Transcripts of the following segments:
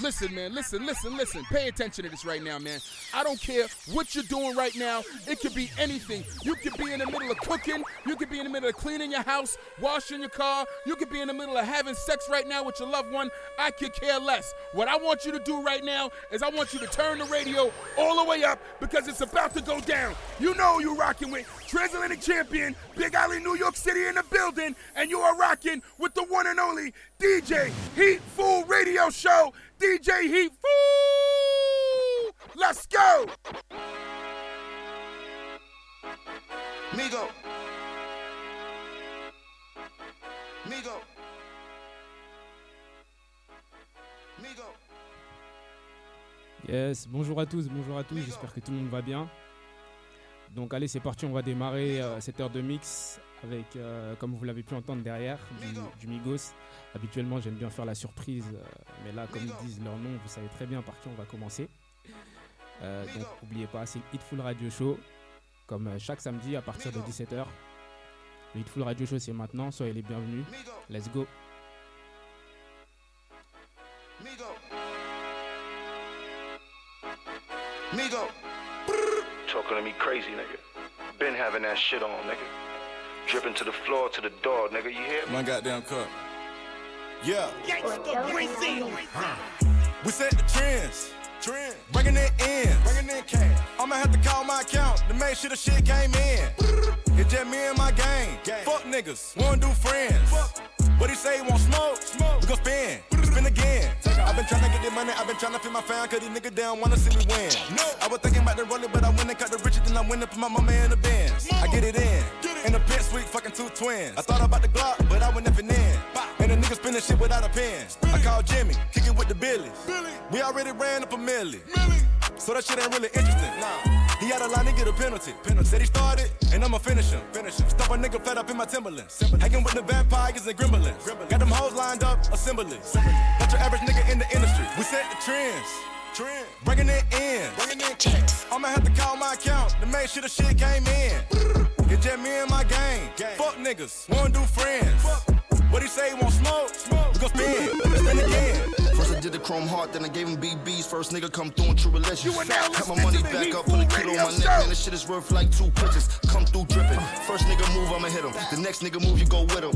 Listen, man, listen, listen, listen. Pay attention to this right now, man. I don't care what you're doing right now. It could be anything. You could be in the middle of cooking. You could be in the middle of cleaning your house, washing your car. You could be in the middle of having sex right now with your loved one. I could care less. What I want you to do right now is I want you to turn the radio all the way up because it's about to go down. You know you're rocking with Transatlantic Champion, Big Alley, New York City in the building, and you are rocking with the one and only DJ Heat Fool Radio Show. DJ Heat Fool! Let's go! Migo. Migo. Migo. Yes, bonjour à tous, bonjour à tous, j'espère que tout le monde va bien. Donc allez, c'est parti, on va démarrer euh, cette heure de mix avec, euh, comme vous l'avez pu entendre derrière, du, du Migos. Habituellement, j'aime bien faire la surprise, euh, mais là, comme ils disent leur nom, vous savez très bien par qui on va commencer. Euh, donc n'oubliez pas, c'est le Hitful Radio Show, comme euh, chaque samedi à partir de 17h. Le Hitful Radio Show, c'est maintenant, soyez les bienvenus. Let's go. Migo. Migo. Talking to me crazy, nigga. Been having that shit on, nigga. Dripping to the floor, to the door, nigga. You hear me? My goddamn cup. Yeah. We set the trends. Trend. Bringing it in. Bringing in cash. I'ma have to call my account to make sure the shit came in. It's just me and my gang. Fuck niggas. Wanna do friends. What he say? He want smoke? Smoke. We gon' spin. Spin again. I've been tryna get the money. I've been tryna feed my fam. Cause these niggas down wanna see me win. No. I was thinking about the rolling, but I went and cut the riches. Then I went and put my mama in the bins. I get it in. Get it. In the pit suite, fucking two twins. I thought about the Glock, but I went nothing in. And the nigga spinning shit without a pen. I called Jimmy, kicking with the Billies. We already ran up a milli. So that shit ain't really interesting. Nah. He had a line to get a penalty. penalty. Said he started, and I'ma finish him. Finish him. Stop a nigga flat up in my Timberlands. Hanging with the vampires and gremlins. Got them hoes lined up, assembly. Not your average nigga in the industry. We set the trends. Trend. Bringing it in. Bringing it cash. I'ma have to call my account to make sure the shit came in. It's just me and my gang. Fuck niggas, wanna do friends. What he say, He want smoke? We gon' spin, spin again. First did the chrome heart, then I gave him BBs. First nigga come through in true religion. You are now Cut my money back Heat up, put a Fool kid on my neck. Show. Man, this shit is worth like two pitches. Come through dripping. First nigga move, I'ma hit him. The next nigga move, you go with him.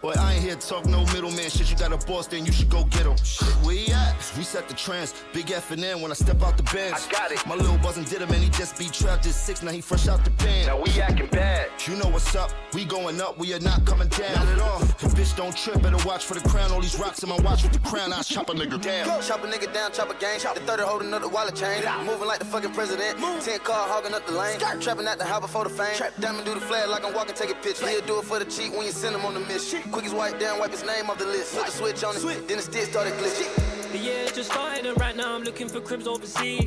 Boy, I ain't here to talk no middleman. Shit, you got a boss, then you should go get him. Shit, where he at? We set the trends. Big F and N when I step out the bench. I got it. My little buzzin' did him, and he just be trapped at six. Now he fresh out the pen. Now we acting bad. You know what's up, we going up, we are not coming down. Not at all. Bitch, don't trip, better watch for the crown. All these rocks in my watch with the crown, I chop a nigga down. Chop a nigga down, chop a gang. The 30 holding up the wallet chain. Moving like the fucking president. 10 car hogging up the lane. Trapping at the house before the fame. Trap. Diamond do the flag like I'm walking, take a picture. He'll do it for the cheap when you send him on the mission. Quick as wipe down, wipe his name off the list. Flip the switch on it, then the stick started glitching. The year just started and right now I'm looking for cribs overseas.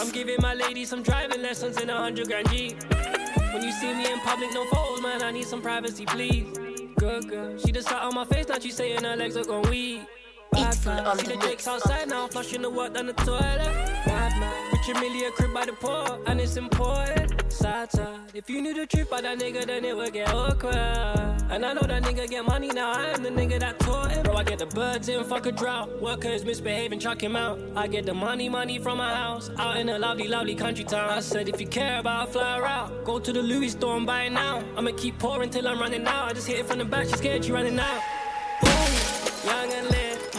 I'm giving my lady some driving lessons in a hundred grand Jeep. When you see me in public, no photos, man, I need some privacy, please. Good girl, she just sat on my face, now she saying her legs are gone weak. Bad It's man. on See the mix. Outside now, flushing the water down the toilet. Bad man. Rich and Millie a crib by the port, and it's important. Sad side. If you knew the truth about that nigga, then it would get awkward. And I know that nigga get money now, I am the nigga that taught him. Bro, I get the birds in, fuck a drought. Workers misbehaving, chuck him out. I get the money, money from my house, out in a lovely, lovely country town. I said, if you care about a fly route, go to the Louis store and buy it now. I'ma keep pouring till I'm running out. I just hit it from the back, she's scared, she running out. Boom, young and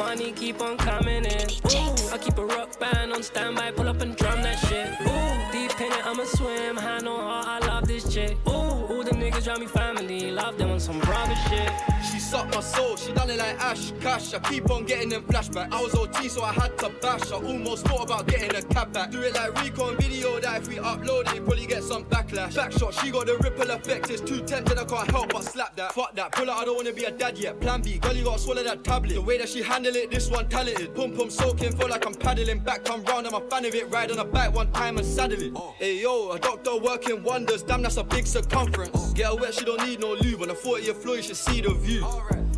money keep on coming in. Ooh, I keep a rock band on standby, pull up and drum that shit. Ooh, deep in it, I'ma swim, hand on heart, I love this chick. Ooh, all the niggas around me family, love them on some brother shit. Sucked my soul, she done it like Ash Cash. I keep on getting them flashbacks. I was OT, so I had to bash. I almost thought about getting a cab back. Do it like Rico on video that if we upload it, probably get some backlash. Backshot, she got the ripple effect. It's too tempted, I can't help but slap that. Fuck that, pull out, I don't wanna be a dad yet. Plan B, girl, you gotta swallow that tablet. The way that she handle it, this one talented. Pum pum soaking, feel like I'm paddling. Back come round, I'm a fan of it. Ride on a bike one time and saddle it. Uh. Hey yo, a doctor working wonders. Damn, that's a big circumference. Uh. Get her wet, she don't need no lube. On a 40 year floor, you should see the view. Uh.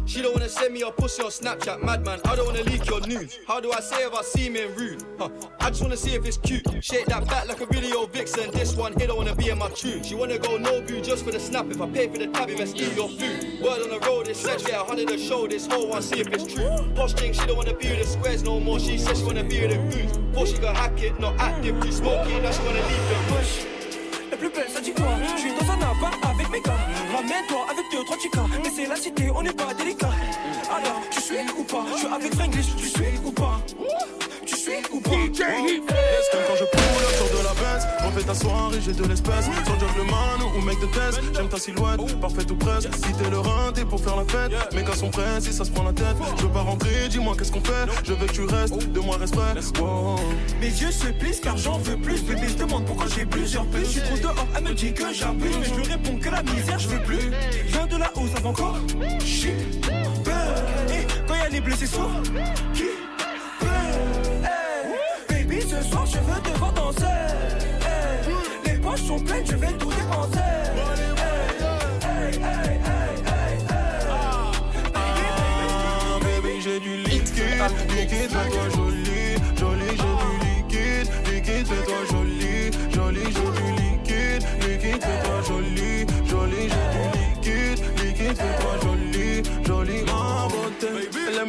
She don't wanna send me a pussy on Snapchat, madman. I don't wanna leak your news. How do I say if I seem in rude? Huh. I just wanna see if it's cute. Shake that back like a video vixen. This one here don't wanna be in my tune. She wanna go no boo just for the snap. If I pay for the tab, best eat your food. Word on the road, it's get a hundred a show. This whole one, see if it's true. Posh thing, she don't wanna be with the squares no more. She says she wanna be with the boots. Before she got hack it, not active, too smoky. Now she wanna leave the bush. La plus belle, ça dit quoi Je suis dans Ramène-toi avec deux, trois chicas. Mais c'est la cité, on n'est pas délicat. Alors, tu suis ou pas? Je suis avec Franglish, tu suis ou pas? Tu suis ou pas? DJ. Est-ce que quand je de la Benz Refais ta soirée, j'ai de l'espèce Sur job le man ou mec de test J'aime ta silhouette, parfaite ou presque. Si t'es le rein, t'es pour faire la fête. Mes gars sont prêts, si ça se prend la tête. Je veux pas rentrer, dis-moi qu'est-ce qu'on fait. Je veux que tu restes, de moi respect. Wow. Mes yeux se plissent car j'en veux plus. Bébé, je demande pourquoi j'ai plusieurs puces. Je suis trop dehors, elle me dit que j'abuse. Mais je lui réponds que la misère, je veux plus. Viens de la hausse avant encore? Shit. Et quand y'a les blessés sourds, qui? Pleure Hey, Baby, ce soir, je veux te voir danser. Hey, poches sont pleines, je vais tout dépenser. Hey, hey, hey, hey, hey, Ah, baby, j'ai du liquide Liquide,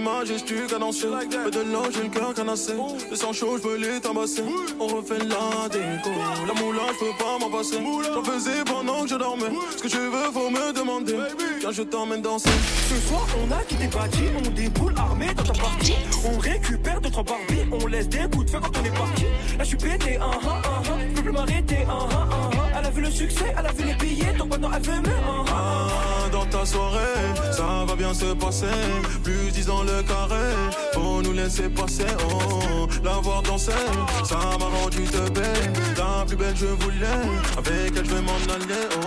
Majestueuse, cadencée Fais de l'eau, j'ai le cœur canassé Le sang chaud, je veux les tabasser. On refait la déco. La moula, je peux pas m'en passer. J'en faisais pendant que je dormais. Ce que tu veux, faut me demander. Car je t'emmène danser. Ce soir, on a quitté bâti, on déboule armé dans ta partie. On récupère deux trois Barbies, on laisse des bouts de feu quand on est parti. Là, je suis pété, ah ah ah. Je peux plus m'arrêter, ah. Elle a vu le succès, elle a vu les billets, donc maintenant elle veut me, ah dans ta soirée, ça va bien se passer. Plus dix dans le carré, faut nous laisser passer. Oh, la voir danser, ça m'a rendu te belle. La plus belle, je voulais. Avec elle, je vais m'en aller. Oh,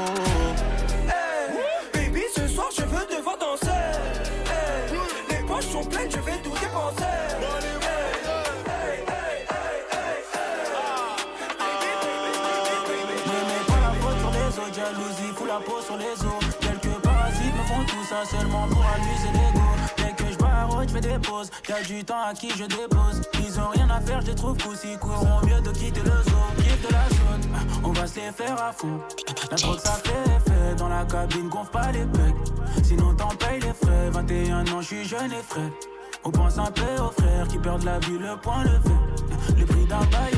Hey, baby, ce soir, je veux te voir danser. Hey, les poches sont pleines, je vais tout dépenser. Tout ça seulement pour amuser l'ego. Dès que je barre, je fais des pauses. Y'a du temps à qui je dépose. Ils ont rien à faire, je les trouve cool. S'ils courront mieux de quitter le zoo. Kiff de la zone, on va se les faire à fond. La drogue ça fait effet. Dans la cabine, gonfle pas les pecs. Sinon t'en payes les frais. 21 ans, je suis jeune et frais. On pense un peu aux frères qui perdent la vie, le point levé. Le prix d'un bail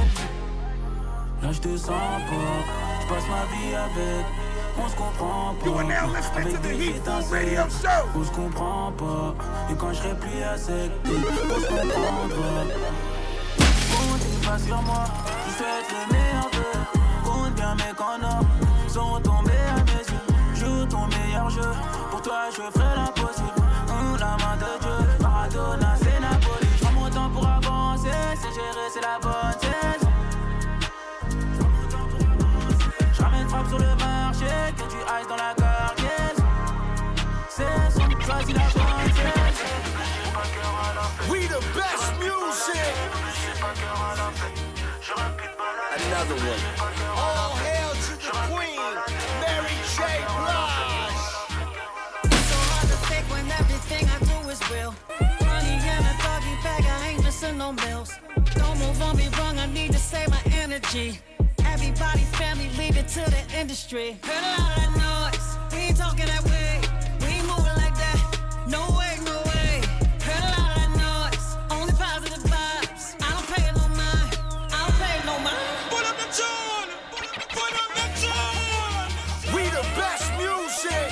Là je te sens pas, je passe ma vie avec. On se comprend pas. You are now listening to the Avec des Heat Food étincelles, Radio Show. On se comprend pas. Et quand je serai plus à sec, on se comprend pas. Comptez pas sur moi, je souhaite le meilleur vœu. Compte bien mes conneries sont tombés à mes yeux. Joue ton meilleur jeu, pour toi je ferai l'impossible. Hum, la main de Dieu, Maradona c'est Napoli. Je mon temps pour avancer, c'est gérer, c'est la bonne no meals. Don't move on me wrong, I need to save my energy. Everybody, family, leave it to the industry. Heard a lot of that noise, we ain't talking that way. We ain't moving like that. No way, no way. Heard a lot of that noise, only positive vibes. I don't pay no mind, I don't pay no mind. Put up the tune. Put up the tune. We the best music.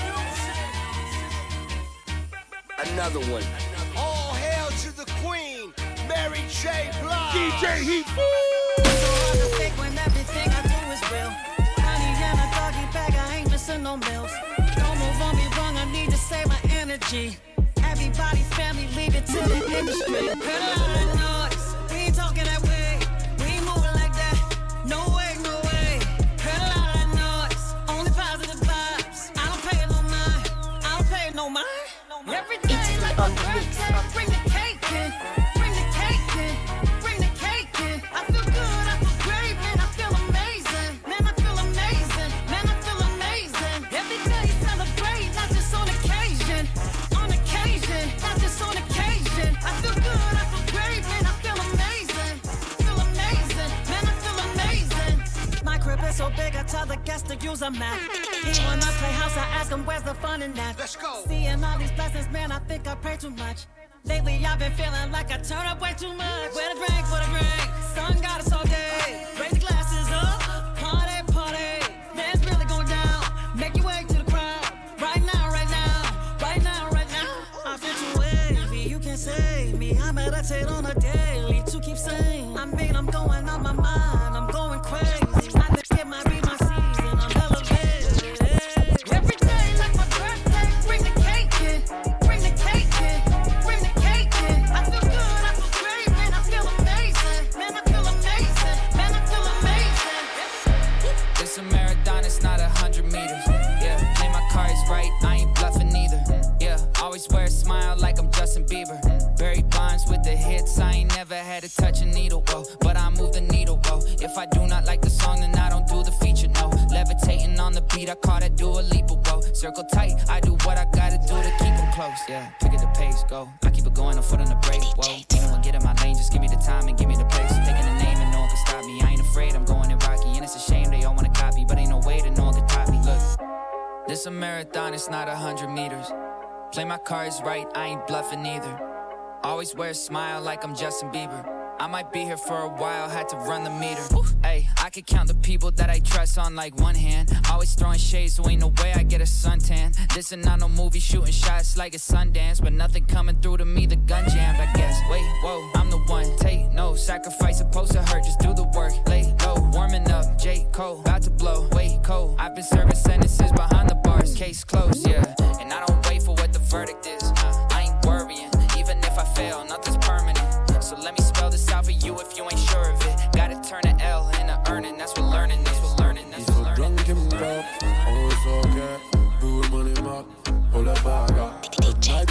Another one. All hail to the queen, Mary J. Blige. DJ Heat So hard to fake when everything I do is real. Money in a doggy bag, I ain't missing no meals. Don't move on me wrong, I need to save my energy. Everybody, family, leave it to the industry. Heard a lot use a map. He wanna play house, I ask him where's the fun in that. Let's go. Seeing all these blessings, man, I think I pray too much. Lately I've been feeling like I turn up way too much. Where the drink, for the drink? Sun got us all day. The hits, I ain't never had to touch a needle, whoa. But I move the needle, whoa. If I do not like the song, then I don't do the feature, no. Levitating on the beat, I call that Dua Lipa, whoa. Circle tight, I do what I gotta do to keep them close. Yeah, pick at the pace, go. I keep it going, a foot on the brake, whoa. Anyone get in my lane, just give me the time and give me the place. Taking the name and no one can stop me. I ain't afraid, I'm going in rocky, and it's a shame they all wanna copy, but ain't no way that no one can top me. Look, this a marathon, it's not a hundred meters. Play my cards right, I ain't bluffing either. Always wear a smile like I'm Justin Bieber. I might be here for a while, had to run the meter. Hey, I could count the people that I trust on like one hand. Always throwing shades, so ain't no way I get a suntan. This is not no movie shooting shots like it's Sundance, but nothing coming through to me, the gun jammed, I guess. Wait, whoa, I'm the one. Take no sacrifice, supposed to hurt, just do the work. Lay low, warming up, J. Cole, about to blow. Wait, cold. I've been serving sentences behind the bars, case closed, yeah. And I don't wait for what the verdict is.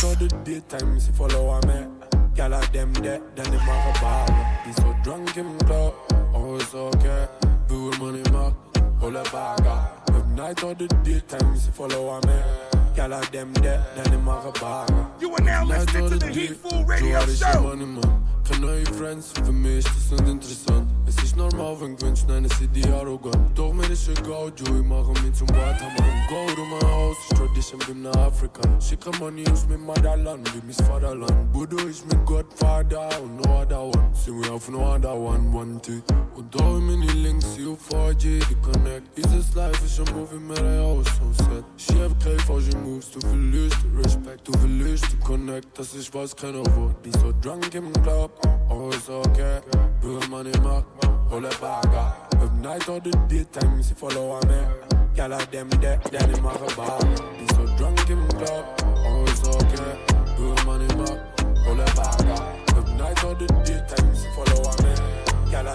Or the daytime, si follow me. Gyal a them dead, then them have a bagger. Be so drunk in club, always okay. Bull money mark, all a bagger. If night or the daytime, si follow me. Gyal a them dead, then them have a bagger. You are now listening to the Heatful Radio Show. money neue Friends, für mich ist das nicht interessant. Es ist normal, wenn Gewünscht nennen sie die arrogant. Doch mir ist egal, Joe, ich mache mich zum Watermann. Go to my house, Tradition Afrika. Schicke Money aus wie Vaterland. Budo ist Godfather und no other one. Sind wir auf no other one, one, two. Und da in meine Links, U4G, die Connect. Dieses Life ist ein Movie, mehr ein Haus und Set. Chef, Greif, aus den Moves, du verlierst Respect, du verlierst die Connect. Das ist was keiner Wort. Be so drunk im Club, always okay. Real money mark, all a bagger. If night or the daytime, si follow me. Gyal a them dead, then have a bar. Be so drunk im club, A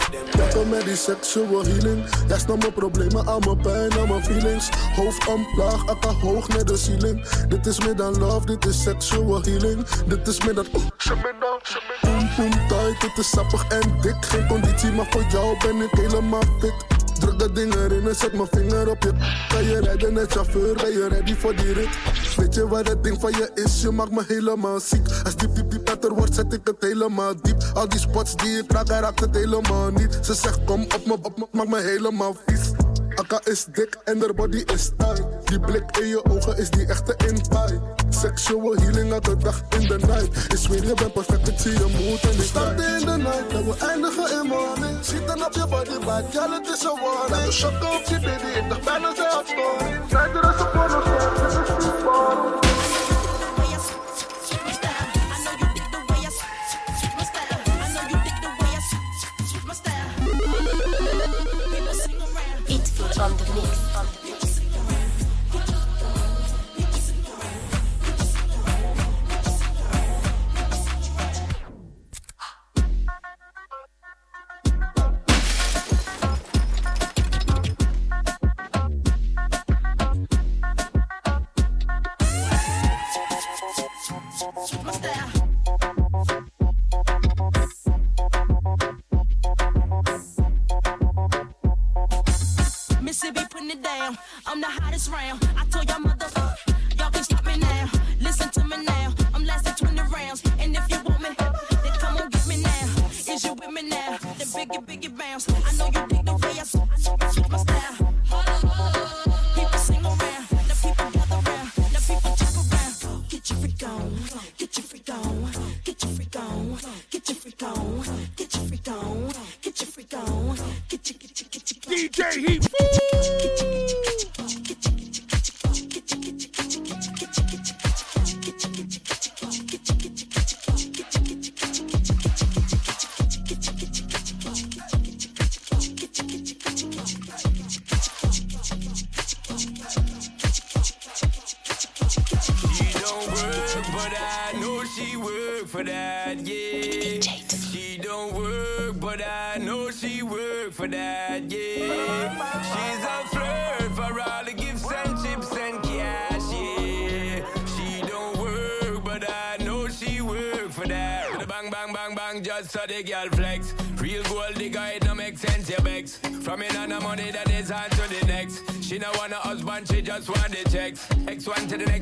them met die sexual healing. Ja, snap mijn problemen, aan mijn pijn, aan mijn feelings. Hoofd omlaag, akka hoog naar de ceiling. Dit is meer dan love, dit is sexual healing. Dit is meer dan. Poem, poem, tight, dit is sappig en dik. Geen conditie, maar voor jou ben ik helemaal fit. Druk dat ding erin en zet mijn vinger op je. Kan je rijden net chauffeur, ben je ready voor die rit? Weet je wat het ding van je is? Je maakt me helemaal ziek. Als die piep beter wordt, zet ik het helemaal diep. Al die spots die ik raak, hij raakt het helemaal niet. Ze zegt kom op me, op me, maakt me helemaal vies. Akka is dik en haar body is tight. Die blik in je ogen is die echte intight. Sexual healing elke dag in de night. Ik zweer je bent perfect, ik zie je moed en ik Start in de night, en we eindigen in morning. Zitten op je body, bad, ja het is een warning. We shocken op je baby, ik dacht bijna ze had story. Zijn er op een dit is niet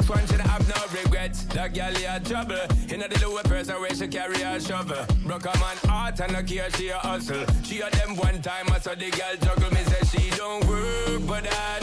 Took one, she have no regrets. That girl here trouble. In the lower person where she carry a shovel. Broke a man heart and no care, she a hustle. She a them one time, I saw the girl juggle. Me said she don't work, but I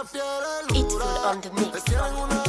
prefiere el Te tienen una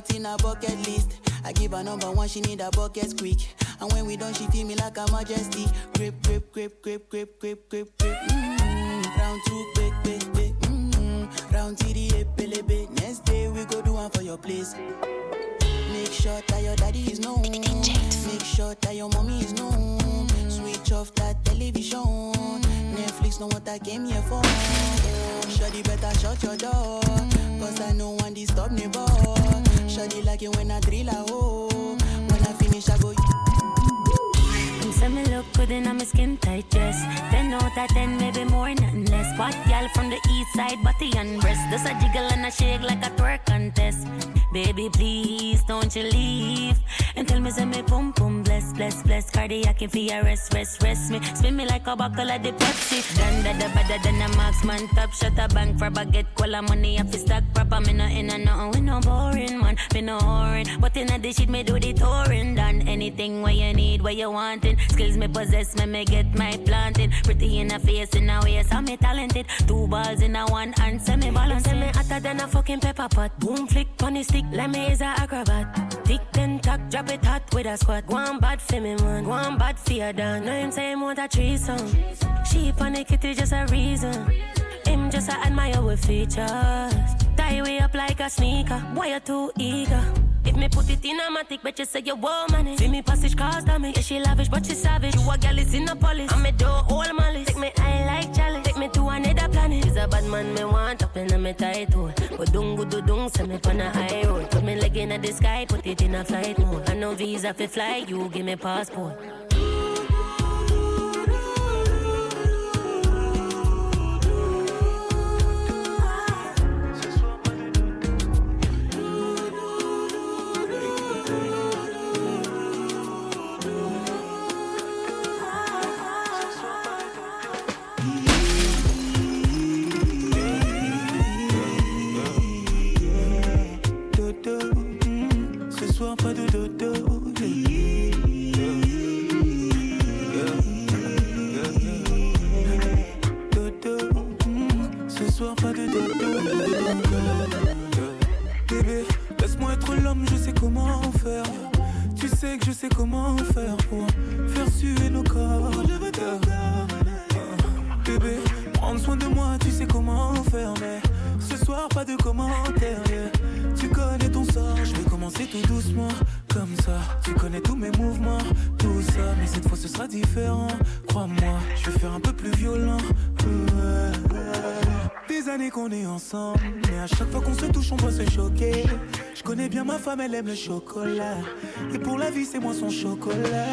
Lot in her bucket list. I give her number one, she need a bucket quick. And when we done, she feel me like a majesty. Grip, grip, grip, grip, grip, grip, grip, grip. Mm-hmm. Round two, quick, quick, quick. Mm-hmm. Round TDA, pelebe. Next day we go do one for your place. Make sure that your daddy is known. Make sure that your mommy is known. Switch off that television. Netflix know what I came here for. Shorty better shut your door. Cause I know one disturb me, boy. Shorty like it when I drill a hole. When I finish, I go. Say me look good in my skin tight dress. Ten out of ten, maybe more, nothing less. Bad gal from the east side, body and breast. Does a jiggle and a shake like a twerk contest. Baby, please don't you leave. And tell me, say me pum pum bless, bless, bless. Cardiac if you rest, rest, rest me. Spin me like a buckle of the Pepsi. Done da da better than a marksman. Top shot a bank for baguette. Cola money up stack proper. Me no in and nothing. We no boring man. Me no whoring. But in a the shit me do the touring. Done anything where you need, where you wanting. Skills me possess, me me get my planting. Pretty in a face, in a waist, I'm me talented. Two balls in a one hand, send me balance. Send me hotter than a fucking pepper pot. Boom flick, funny stick, let me is a acrobat. Tick then tack, drop it hot with a squat. Go on bad for me man, go on bad for your done. No him say him want a threesome. She on the kitty just a reason. Him just a admire with features. Tie way up like a sneaker. Boy you too eager. If me put it in a matic, bet you say you want money. See me passage cars damage. Yeah, she lavish, but she savage. You a gal is in a police. I'm a door all malice. Take me eye like chalice. Take me to another planet. He's a bad man, me want up in a me tight hole. But dung go do dung, send me on a high road. Put me leg in the sky, put it in a flight mode. I no visa fi fly, you give me passport. Bébé, laisse-moi être l'homme, je sais comment faire. Tu sais que je sais comment faire pour faire suer nos corps. Corps. Bébé, prendre soin de moi, tu sais comment faire, mais ce soir pas de commentaires. Tu connais ton sort, je vais commencer tout doucement, comme ça. Tu connais tous mes mouvements, tout ça, mais cette fois ce sera différent. Crois-moi, je vais faire un peu plus violent. Ouais. Des années qu'on est ensemble, mais à chaque fois qu'on se touche, on doit se choquer. Je connais bien ma femme, elle aime le chocolat, et pour la vie, c'est moi son chocolat.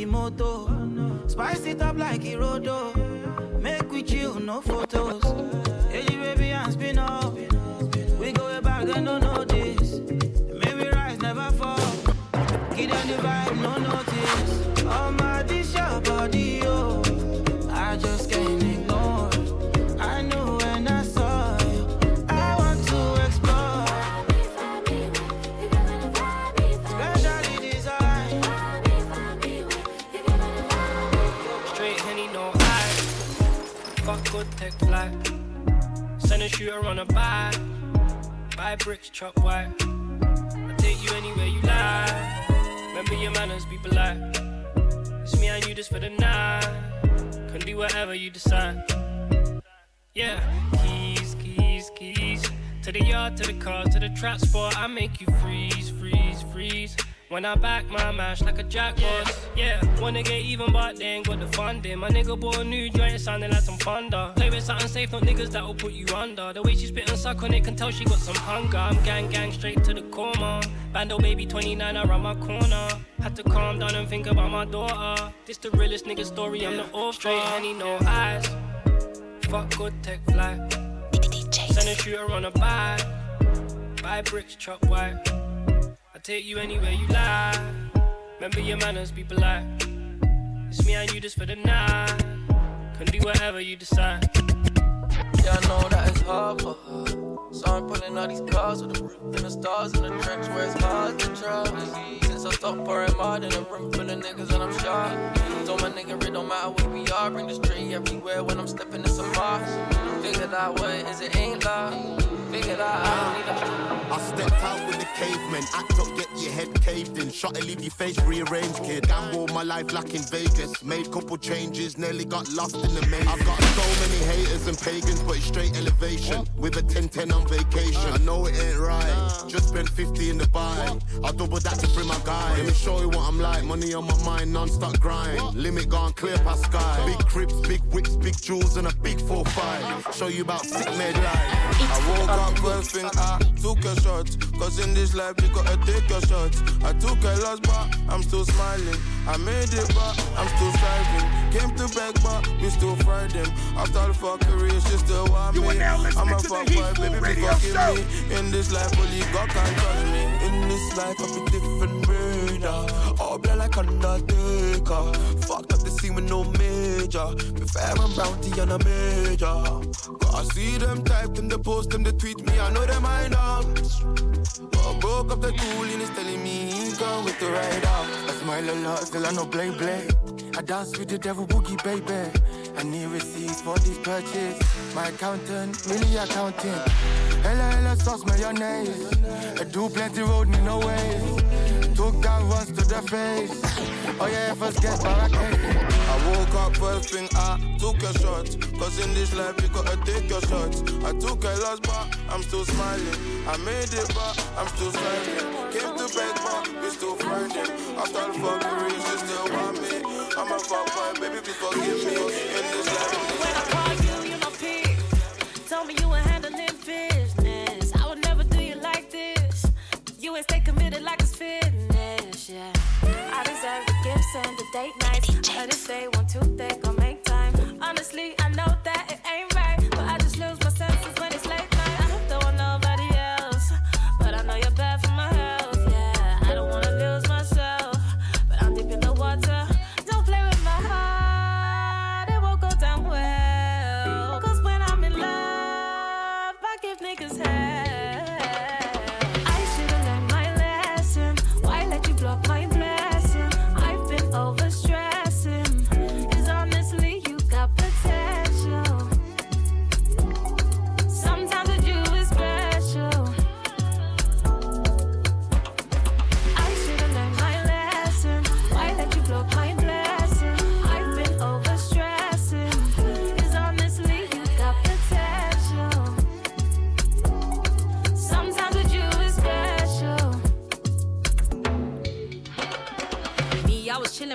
It up like Imoto. Spice it up like Irodo. Make we chill, no photos. Send a shooter on a bike. Buy bricks, chop white. I take you anywhere you like. Remember your manners, be polite. It's me and you just for the night. Can do whatever you decide. Yeah, keys, keys, keys. To the yard, to the car, to the trap spot. I make you freeze, freeze, freeze. When I back my mash like a jackpot. Yeah, wanna get even, but they ain't got the funding. My nigga bought a new joint, it sounding like some thunder. Play with something safe, not niggas that'll put you under. The way she spit and suck on it can tell she got some hunger. I'm gang, gang, straight to the coma. Bando baby 29 around my corner. Had to calm down and think about my daughter. This the realest nigga story, I'm the author. Straight henny, no eyes. Fuck good tech fly. Send a shooter on a bike. Buy bricks, chop white. I take you anywhere you like. Remember your manners, be polite. It's me and you just for the night. Can do whatever you decide. Yeah, I know that it's hard for her. So I'm pulling all these cars with the roof and the stars in the trench where it's hard to trust. Since I stopped pouring mud in a room full of niggas and I'm sharp. Told my nigga it don't matter where we are, bring the street everywhere when I'm stepping in some bars. Figured out what it is, it ain't love. Out I don't need a ah. I stepped out with the cavemen, act up, get your head caved in. Shot leave your face rearranged, kid. Gamble my life like in Vegas. Made couple changes, nearly got lost in the maze. I've got so many haters and pagans, but it's straight elevation. With a 10-10 on vacation. I know it ain't right. Just spent 50 in the buy. I'll double that to bring my guy. Let me show you what I'm like. Money on my mind, non-stop grind. Limit gone clear past sky. Big crips, big whips, big jewels, and a big 4-5. Show you about sick made life. I thing I took a shot Cause in this life you gotta take your shots. I took a loss but I'm still smiling. I made it but I'm still striving. Came to beg but we still fried them After the fuckery she still want me are now listening I'm a fuck boy baby be fucking Show. me In this life only God can trust me. In this life I'm a different breeder All blood like Undertaker Fucked up the scene with no major fair and bounty on a major Cause I see them type them, they post them, they tweet me, I know they mind know. But I broke up the tool and telling me he gone with the rider. I smile a lot, still I know blade blade. I dance with the devil boogie, baby. I need receipts for this purchase. My accountant, really accounting. Hella, hella sauce, mayonnaise. I do plenty road, me no way. Took out once to the face. Oh yeah, first get. I can eh. I woke up first thing I took a shot. Cause in this life you gotta take your shots. I took a loss but I'm still smiling. I made it but I'm still smiling. Came to bed but we still fighting. After the fuckery, she still want me. I'm a fuck boy, baby, please forgive me. In this life, date nights. I heard if they want to, they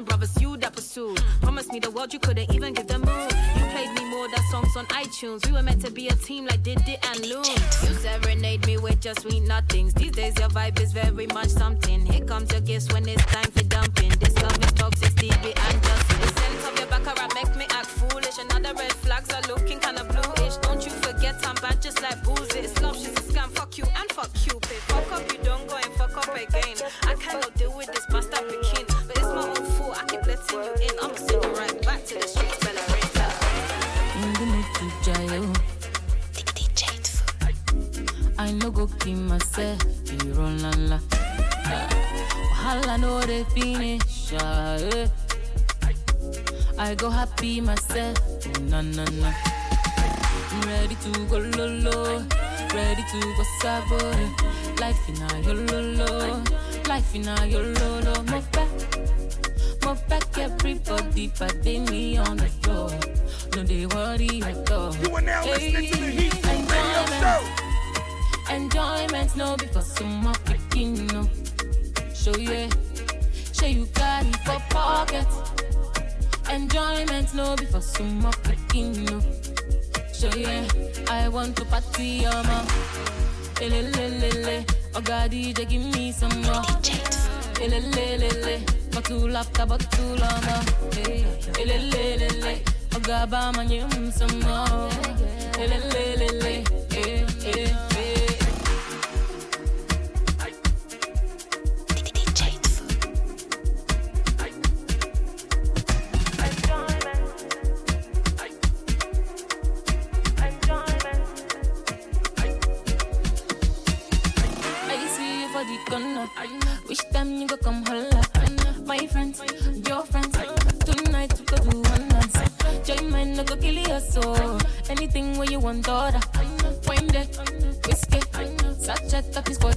Chilling, brothers, you that pursued. Promised me the world, you couldn't even give the moon. You played me more than songs on iTunes. We were meant to be a team like Diddy and Loon. You serenade me with just sweet nothings. These days, your vibe is very much something. Here comes your gifts when it's time for dumping. This love is toxic, Stevie and Justin. The scent of your baccarat make me act foolish. And other red flags are looking kinda bluish. Don't you forget I'm bad just like booze. It's love, she's a scam. Fuck you and fuck Cupid. Fuck up, you don't go and fuck up again. I cannot deal with this bastard I letting you in. I'ma send you right back to the streets, in the mood to. I no go kill myself, you run la la. Wahala no dey finish, ah, eh. I go happy myself, na na na. I'm ready to go lolo, ready to go sabo. Life in a yo lolo, life in a yo lolo. Move back, move back, everybody, but me on the floor. No, they worry at all. You are now listening to the Hitful Radio Show. Enjoyment no be for some of picking no. Show you, show you got it for pocket. Enjoyment no be for some of picking no. Show you, I want to party on my. Elelelele, oh God, DJ, give me some more. Bottle after bottle on my. Elelelele, some more. Elelelele, eh, eh, eh. Wish time you go come holla. Where you want order. Wine there, whiskey. Sachet up is for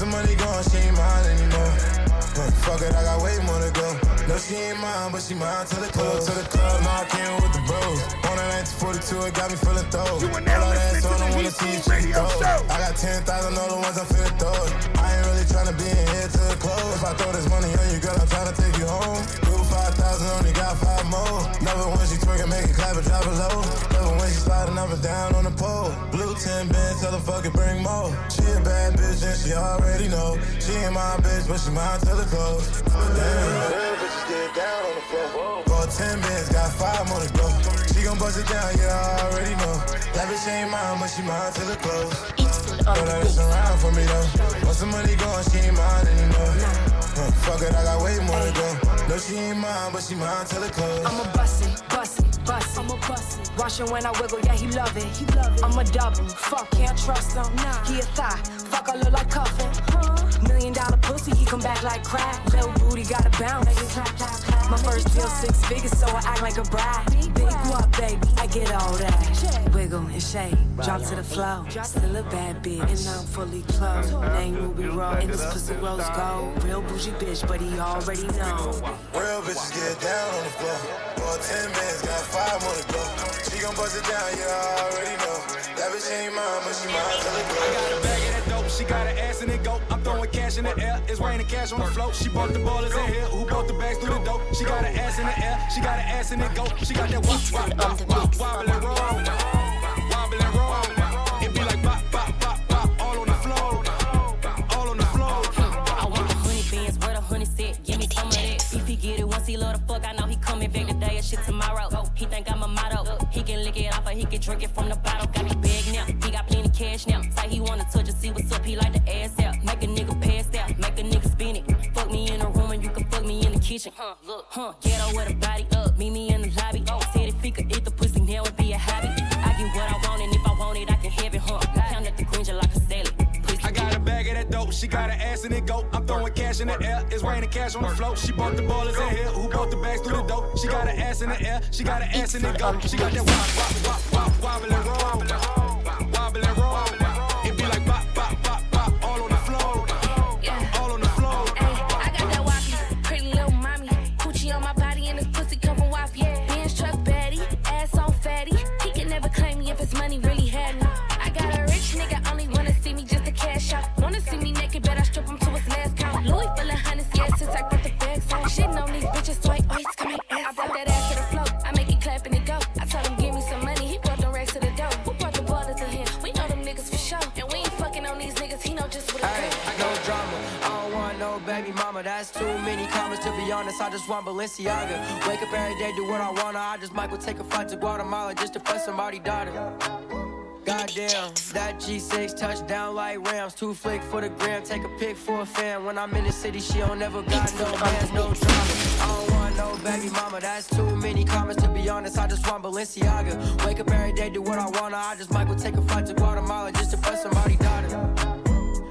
some money gone, she ain't mine anymore. Huh, fuck it, I got way more to go. No, she ain't mine, but she mine to the club, to the club, knocking with the bros. Lance 42, it got me feeling throw. You are now All listening to the Heat Seat Radio Show. I got 10,000 other ones I'm feeling throw. I ain't really trying to be in here to it close. If I throw this money on you, girl, I'm trying to take you home. Grew 5,000, only got five more. Never when she twerking, make it clap and drop it low. Never when she sliding up and down on the pole. Blue 10 bands, tell the fuck it, bring more. She a bad bitch and she already know. She ain't my bitch, but she mine till the close. Damn, but she get down on the floor. Bought 10 bands, got five more to go. She gon' bust it down, yeah, I already know. Lavish ain't mine, but she mine till the close. Throw that ass around for me though. Once some money gone, she ain't mine anymore. Huh, fuck it, I got way more to go. No, she ain't mine, but she mine till it close. I'm a bust it, bust it, bust it. I'm a bust it. Watch him when I wiggle, yeah, he love it. He love it. I'ma double, fuck, can't trust him. Nah. He a thigh, fuck, I look like cuffin'. Huh? Million dollar pussy, he come back like crack. Little booty got a bounce. My first deal six figures, so I act like a bride. Big what, baby? I get all that. Wiggle and shake, drop to the flow. Still a bad bitch, and I'm fully clothed. Name Ruby Road, and this pussy rose gold. Real bougie bitch, but he already know. Real bitches get down on the floor. For 10 minutes, got five more to go. She gon' bust it down, I already know. That bitch ain't mine, but she mine till it I she got an ass in it go. I'm throwing cash in the air, it's raining cash on the float. She bought the ballers in here, who bought the bags through the dope. She got an ass in the air, she got an ass in it go. She got that wop, wop, wop, wobble and roll. Wobble. It be like bop, bop, bop, bop, all on the floor. All on the floor. I want the honey beans, where the honey sit. Give me some of that. If he get it once, he love the fuck. I know he coming back today shit tomorrow. He think I'm a motto. He can lick it off or he can drink it from the bottle. Got fuck me in the kitchen. Huh, look, huh. Ghetto with a body up. Meet me in the lobby. Oh. Said if he could eat the pussy, now it be a habit. I get what I want and if I want it, I can have it, huh. Count up the green like a salad. I got a bag of that dope, she got an ass in it go. I'm throwing cash in the air, it's raining cash on the float. She bought the ballers in here, who bought the bags through the dope. She got an ass in the air, she got an ass in it go. She got that wop, wop, wop, wop, wobble and want Balenciaga. Wake up every day, do what I wanna. I just might go take a flight to Guatemala just to fuck somebody daughter. Goddamn, that G6 touchdown like Rams. Two flick for the gram, take a pic for a fan. When I'm in the city, she don't never got no bands, no drama. I don't want no baby mama. That's too many comments to be honest. I just want Balenciaga. Wake up every day, do what I wanna. I just might go take a flight to Guatemala just to fuck somebody daughter.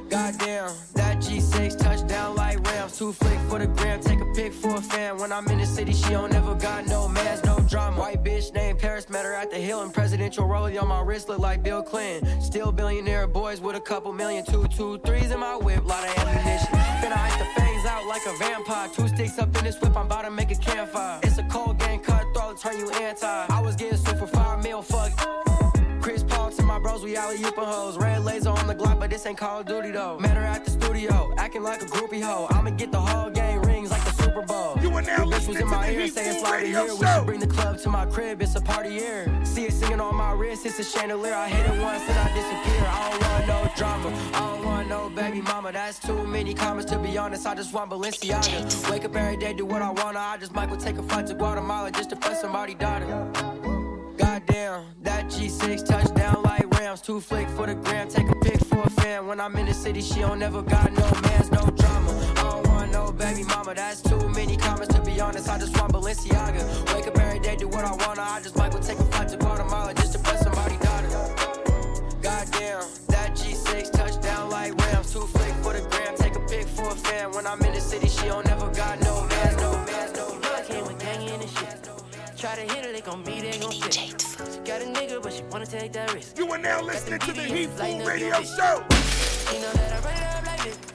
Goddamn, that G6 touchdown like Rams. Two flick for the gram, take a pic for a fan. When I'm in the city, she don't never got no mans, no drama. White bitch named Paris, met her at the hill. And presidential rollie on my wrist look like Bill Clinton. Still billionaire boys with a couple million, two, two, threes in my whip, lot of ammunition. Finna ice the fangs out like a vampire. Two sticks up in this whip, I'm about to make a campfire. It's a cold game, cutthroat, turn you anti. I was getting for five mil, fuck. Chris Paul to my bros, we all alley oopin' hoes. Red laser on the Glock, but this ain't Call of Duty though. Met her at the studio, acting like a groupie hoe. I'ma get the whole gang the Super Bowl. You are now bitch was in my ear saying slide here. We should bring the club to my crib, it's a party here. See it singing on my wrist, it's a chandelier. I hit it once and I disappear. I don't want no drama, I don't want no baby mama. That's too many comments to be honest. I just want Balenciaga. Wake up every day, do what I wanna. I just might go take a flight to Guatemala just to fuck somebody daughter. Goddamn, that G6 touchdown like Rams. Two flick for the gram, take a pic for a fan. When I'm in the city, she don't never got no mans, no drama. I don't want no baby mama, that's too to be honest. I just want Balenciaga. Wake up every day, do what I wanna. I just might go take a flight to Guatemala just to fuck somebody daughter. Goddamn, that G6 touchdown like Rams. Two flick for the gram, take a pic for a fan. When I'm in the city, she don't never got no mans, no mans, no You know I came with gang in and shit. Try to hit her, they gon' me, they gon' fit. She got a nigga, but she wanna take that risk. You are now listening to the Heat Food Radio Show. You know that I run it up like this.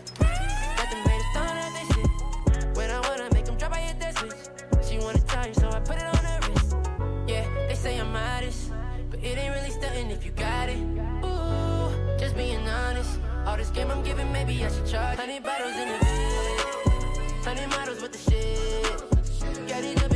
You, so I put it on her wrist. Yeah, they say I'm modest, but it ain't really stunting if you got it. Ooh, just being honest. All this game I'm giving, maybe I should charge. Honey bottles in the vid. Honey models with the shit. Got it jumping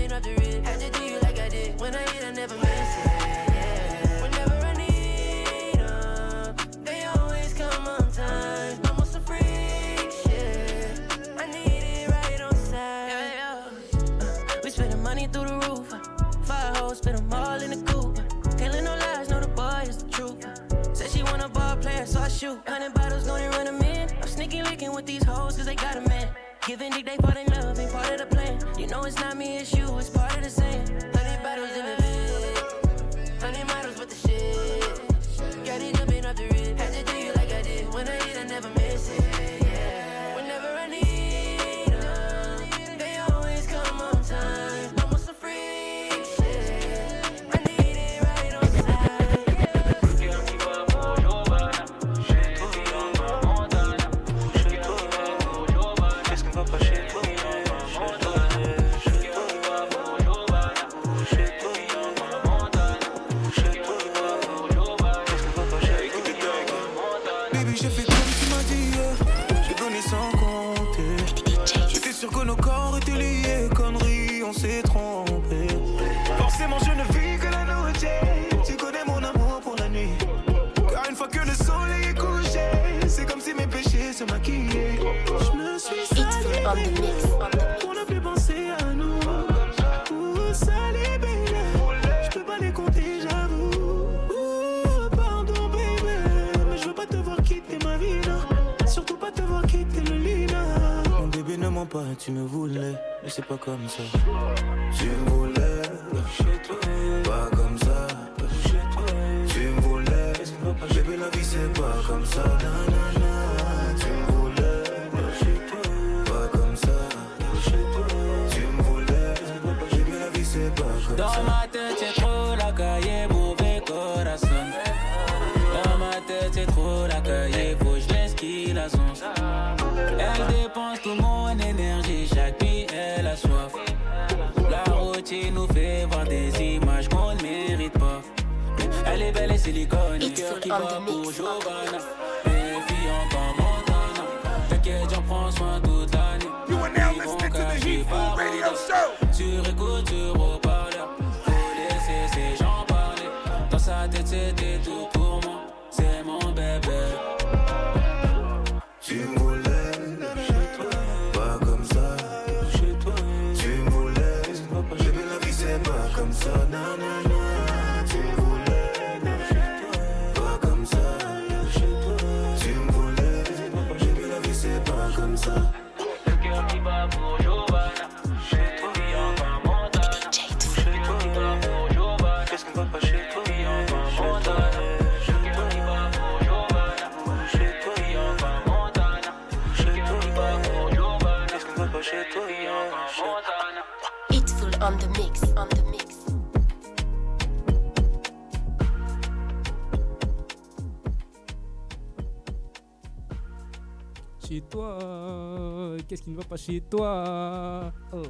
le cœur qui qu'est-ce qui ne va pas chez toi? Oh,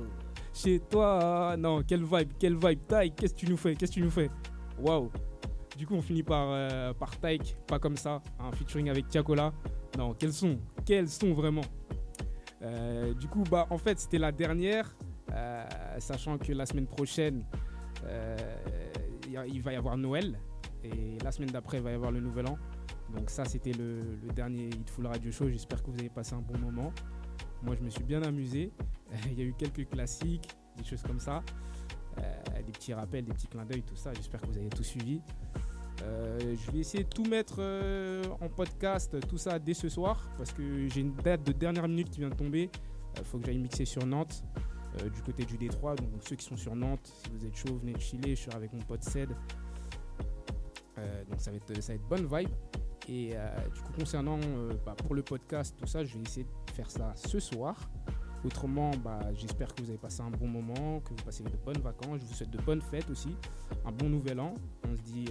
Chez toi, non, quelle vibe, quelle vibe. Taïk, qu'est-ce que tu nous fais Qu'est-ce que tu nous fais? Waouh Du coup, on finit par, euh, par Taïk, pas comme ça, un featuring avec Tiakola. Non, quels sont Quels sont vraiment? Euh, Du coup, bah, en fait, c'était la dernière, euh, sachant que la semaine prochaine, euh, il va y avoir Noël, et la semaine d'après, il va y avoir le Nouvel An. Donc ça, c'était le, le dernier Hitful Radio Show. J'espère que vous avez passé un bon moment. Moi, je me suis bien amusé. Il y a eu quelques classiques, des choses comme ça. Euh, des petits rappels, des petits clins d'œil, tout ça. J'espère que vous avez tout suivi. Euh, je vais essayer de tout mettre euh, en podcast, tout ça dès ce soir, parce que j'ai une date de dernière minute qui vient de tomber. Il faut que j'aille mixer sur Nantes, du côté du Détroit. Donc ceux qui sont sur Nantes, si vous êtes chaud, venez de chiller. Je suis avec mon pote Ced. Euh, donc ça va être, ça va être bonne vibe. Et euh, du coup, concernant euh, bah, pour le podcast, tout ça, je vais essayer de faire ça ce soir. Autrement, bah, j'espère que vous avez passé un bon moment, que vous passez de bonnes vacances. Je vous souhaite de bonnes fêtes aussi, un bon nouvel an. On se dit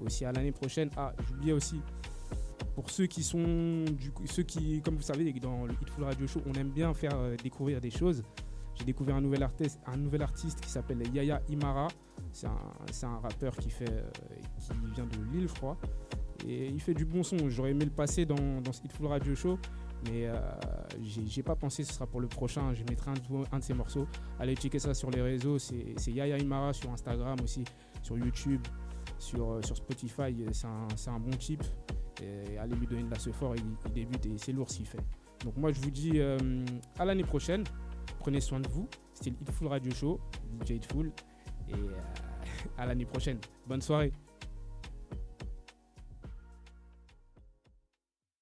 aussi à l'année prochaine. Ah, j'oubliais aussi, pour ceux qui sont, du ceux qui, comme vous savez, dans le Hitful Radio Show, on aime bien faire découvrir des choses. J'ai découvert un nouvel artiste, un nouvel artiste qui s'appelle Yaya Imara. C'est un, un rappeur qui, fait, euh, qui vient de Lille, je. Et il fait du bon son. J'aurais aimé le passer dans, dans ce Hitful Radio Show. Mais euh, j'ai pas pensé ce sera pour le prochain. Je mettrai un, de- ses morceaux. Allez checker ça sur les réseaux. C'est Yaya Imara sur Instagram aussi, sur YouTube, sur, euh, sur Spotify. C'est un, un bon type. Allez lui donner de la fort. Il, il débute et c'est lourd ce qu'il fait. Donc moi je vous dis euh, à l'année prochaine. Prenez soin de vous. C'était le Hitful Radio Show, DJ Hitful. Et euh, à l'année prochaine. Bonne soirée.